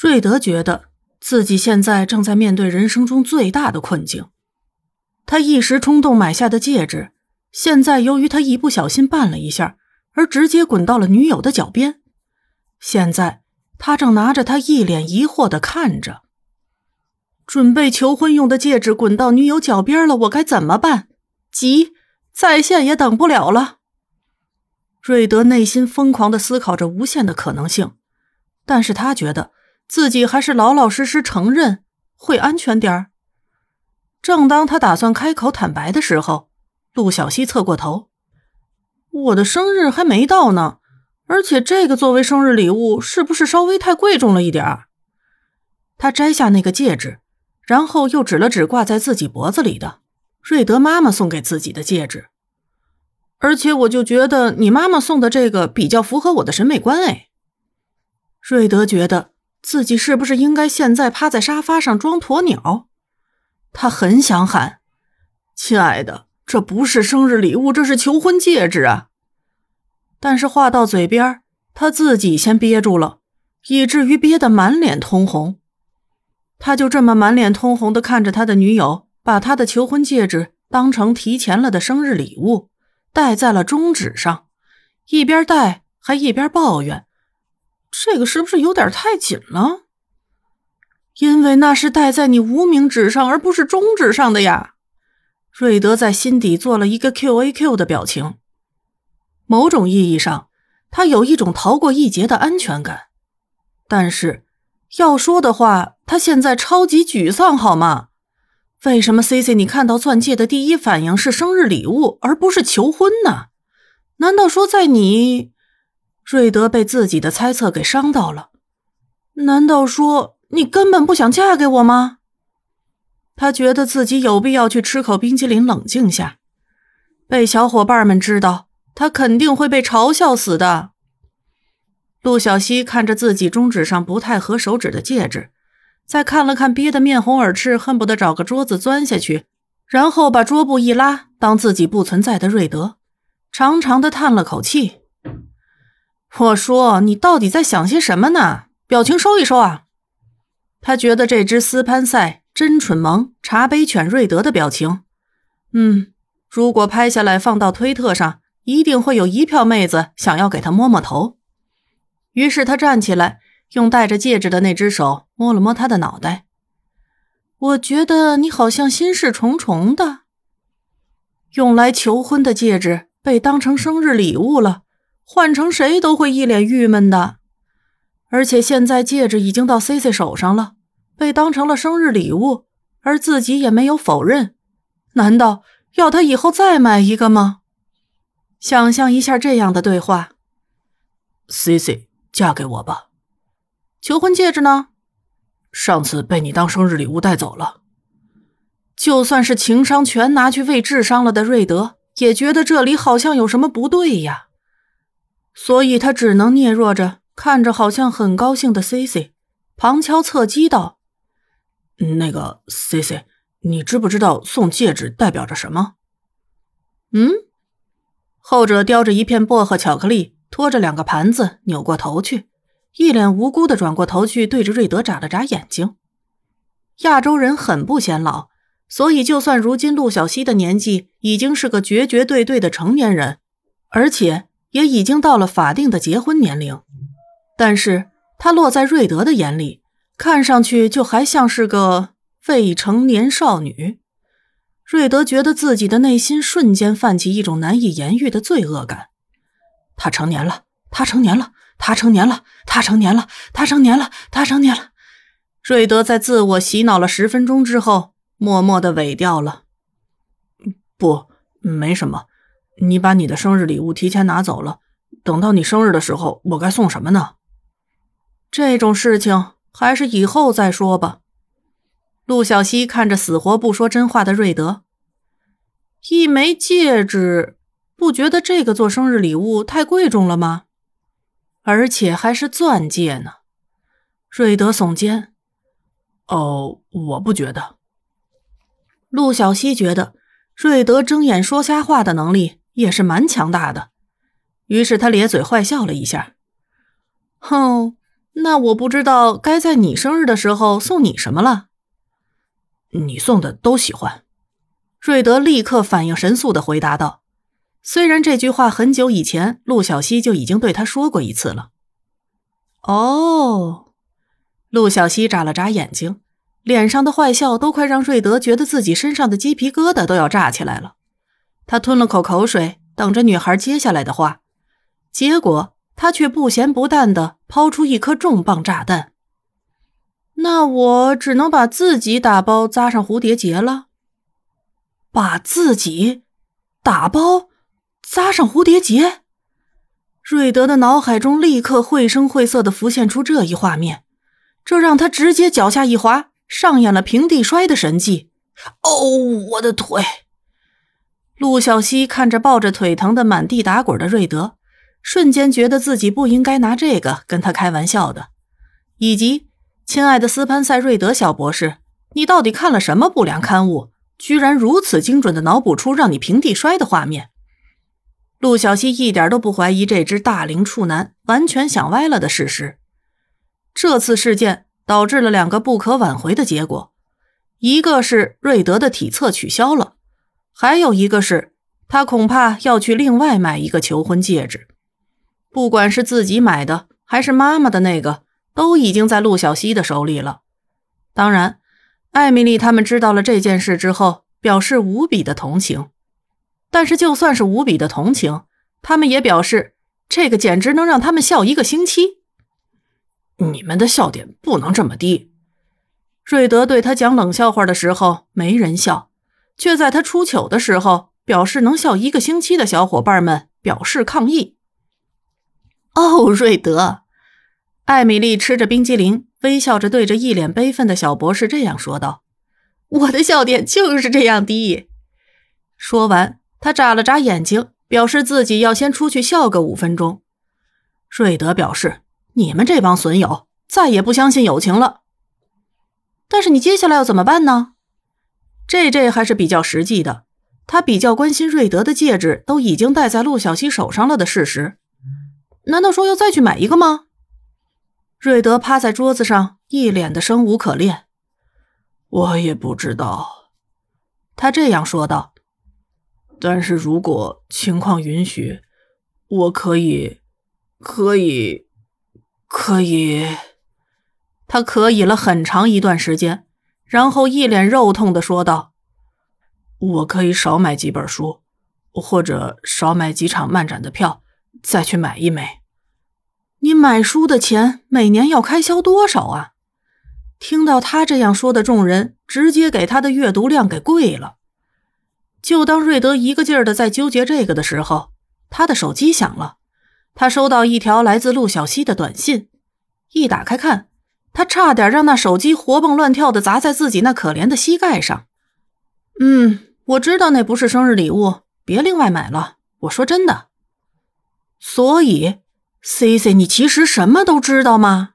瑞德觉得自己现在正在面对人生中最大的困境。他一时冲动买下的戒指，现在由于他一不小心绊了一下，而直接滚到了女友的脚边。现在他正拿着它，一脸疑惑的看着。准备求婚用的戒指滚到女友脚边了，我该怎么办？急，在线也等不了了。瑞德内心疯狂的思考着无限的可能性，但是他觉得自己还是老老实实承认会安全点儿。正当他打算开口坦白的时候，陆小西侧过头：“我的生日还没到呢，而且这个作为生日礼物是不是稍微太贵重了一点儿？”他摘下那个戒指，然后又指了指挂在自己脖子里的瑞德妈妈送给自己的戒指，而且我就觉得你妈妈送的这个比较符合我的审美观。哎，瑞德觉得自己是不是应该现在趴在沙发上装鸵鸟？他很想喊：“亲爱的，这不是生日礼物，这是求婚戒指啊！”但是话到嘴边，他自己先憋住了，以至于憋得满脸通红。他就这么满脸通红的看着他的女友，把他的求婚戒指当成提前了的生日礼物，戴在了中指上，一边戴还一边抱怨：“这个是不是有点太紧了？”因为那是戴在你无名指上，而不是中指上的呀。瑞德在心底做了一个 Q A Q 的表情。某种意义上，他有一种逃过一劫的安全感。但是，要说的话，他现在超级沮丧，好吗？为什么 C C 你看到钻戒的第一反应是生日礼物，而不是求婚呢？难道说在你？瑞德被自己的猜测给伤到了。难道说？你根本不想嫁给我吗？他觉得自己有必要去吃口冰淇淋冷静下。被小伙伴们知道，他肯定会被嘲笑死的。陆小西看着自己中指上不太合手指的戒指，再看了看憋得面红耳赤、恨不得找个桌子钻下去，然后把桌布一拉，当自己不存在的瑞德，长长的叹了口气。我说：“你到底在想些什么呢？表情收一收啊！”他觉得这只斯潘塞真蠢萌茶杯犬瑞德的表情，嗯，如果拍下来放到推特上，一定会有一票妹子想要给他摸摸头。于是他站起来，用戴着戒指的那只手摸了摸他的脑袋。我觉得你好像心事重重的。用来求婚的戒指被当成生日礼物了，换成谁都会一脸郁闷的。而且现在戒指已经到 C C 手上了，被当成了生日礼物，而自己也没有否认。难道要他以后再买一个吗？想象一下这样的对话：“C C，嫁给我吧。”求婚戒指呢？上次被你当生日礼物带走了。就算是情商全拿去喂智商了的瑞德，也觉得这里好像有什么不对呀，所以他只能嗫嚅着。看着好像很高兴的 C C，旁敲侧击道：“那个 C C，你知不知道送戒指代表着什么？”嗯，后者叼着一片薄荷巧克力，拖着两个盘子，扭过头去，一脸无辜的转过头去，对着瑞德眨了眨眼睛。亚洲人很不显老，所以就算如今陆小西的年纪已经是个绝绝对对的成年人，而且也已经到了法定的结婚年龄。但是他落在瑞德的眼里，看上去就还像是个未成年少女。瑞德觉得自己的内心瞬间泛起一种难以言喻的罪恶感。他成年了，他成年了，他成年了，他成年了，他成年了，他成年了。瑞德在自我洗脑了十分钟之后，默默的尾掉了。不，没什么。你把你的生日礼物提前拿走了，等到你生日的时候，我该送什么呢？这种事情还是以后再说吧。陆小西看着死活不说真话的瑞德，一枚戒指，不觉得这个做生日礼物太贵重了吗？而且还是钻戒呢。瑞德耸肩：“哦，我不觉得。”陆小西觉得瑞德睁眼说瞎话的能力也是蛮强大的，于是他咧嘴坏笑了一下：“哼。”那我不知道该在你生日的时候送你什么了。你送的都喜欢。瑞德立刻反应神速的回答道。虽然这句话很久以前陆小西就已经对他说过一次了。哦，陆小西眨了眨眼睛，脸上的坏笑都快让瑞德觉得自己身上的鸡皮疙瘩都要炸起来了。他吞了口口水，等着女孩接下来的话，结果他却不咸不淡的抛出一颗重磅炸弹。那我只能把自己打包扎上蝴蝶结了。把自己打包。扎上蝴蝶结，瑞德的脑海中立刻绘声绘色的浮现出这一画面，这让他直接脚下一滑，上演了平地摔的神迹。哦，我的腿！陆小西看着抱着腿疼的满地打滚的瑞德，瞬间觉得自己不应该拿这个跟他开玩笑的。以及，亲爱的斯潘塞瑞德小博士，你到底看了什么不良刊物，居然如此精准的脑补出让你平地摔的画面？陆小西一点都不怀疑这只大龄处男完全想歪了的事实。这次事件导致了两个不可挽回的结果，一个是瑞德的体测取消了，还有一个是他恐怕要去另外买一个求婚戒指。不管是自己买的还是妈妈的那个，都已经在陆小西的手里了。当然，艾米丽他们知道了这件事之后，表示无比的同情。但是，就算是无比的同情，他们也表示这个简直能让他们笑一个星期。你们的笑点不能这么低。瑞德对他讲冷笑话的时候没人笑，却在他出糗的时候表示能笑一个星期的小伙伴们表示抗议。哦，瑞德，艾米丽吃着冰激凌，微笑着对着一脸悲愤的小博士这样说道：“我的笑点就是这样低。”说完。他眨了眨眼睛，表示自己要先出去笑个五分钟。瑞德表示：“你们这帮损友再也不相信友情了。”但是你接下来要怎么办呢？J J 还是比较实际的，他比较关心瑞德的戒指都已经戴在陆小西手上了的事实。难道说要再去买一个吗？瑞德趴在桌子上，一脸的生无可恋。我也不知道，他这样说道。但是如果情况允许，我可以，可以，可以。他可以了很长一段时间，然后一脸肉痛的说道：“我可以少买几本书，或者少买几场漫展的票，再去买一枚。你买书的钱每年要开销多少啊？”听到他这样说的众人，直接给他的阅读量给跪了。就当瑞德一个劲儿的在纠结这个的时候，他的手机响了。他收到一条来自陆小西的短信，一打开看，他差点让那手机活蹦乱跳的砸在自己那可怜的膝盖上。嗯，我知道那不是生日礼物，别另外买了。我说真的。所以，C C，你其实什么都知道吗？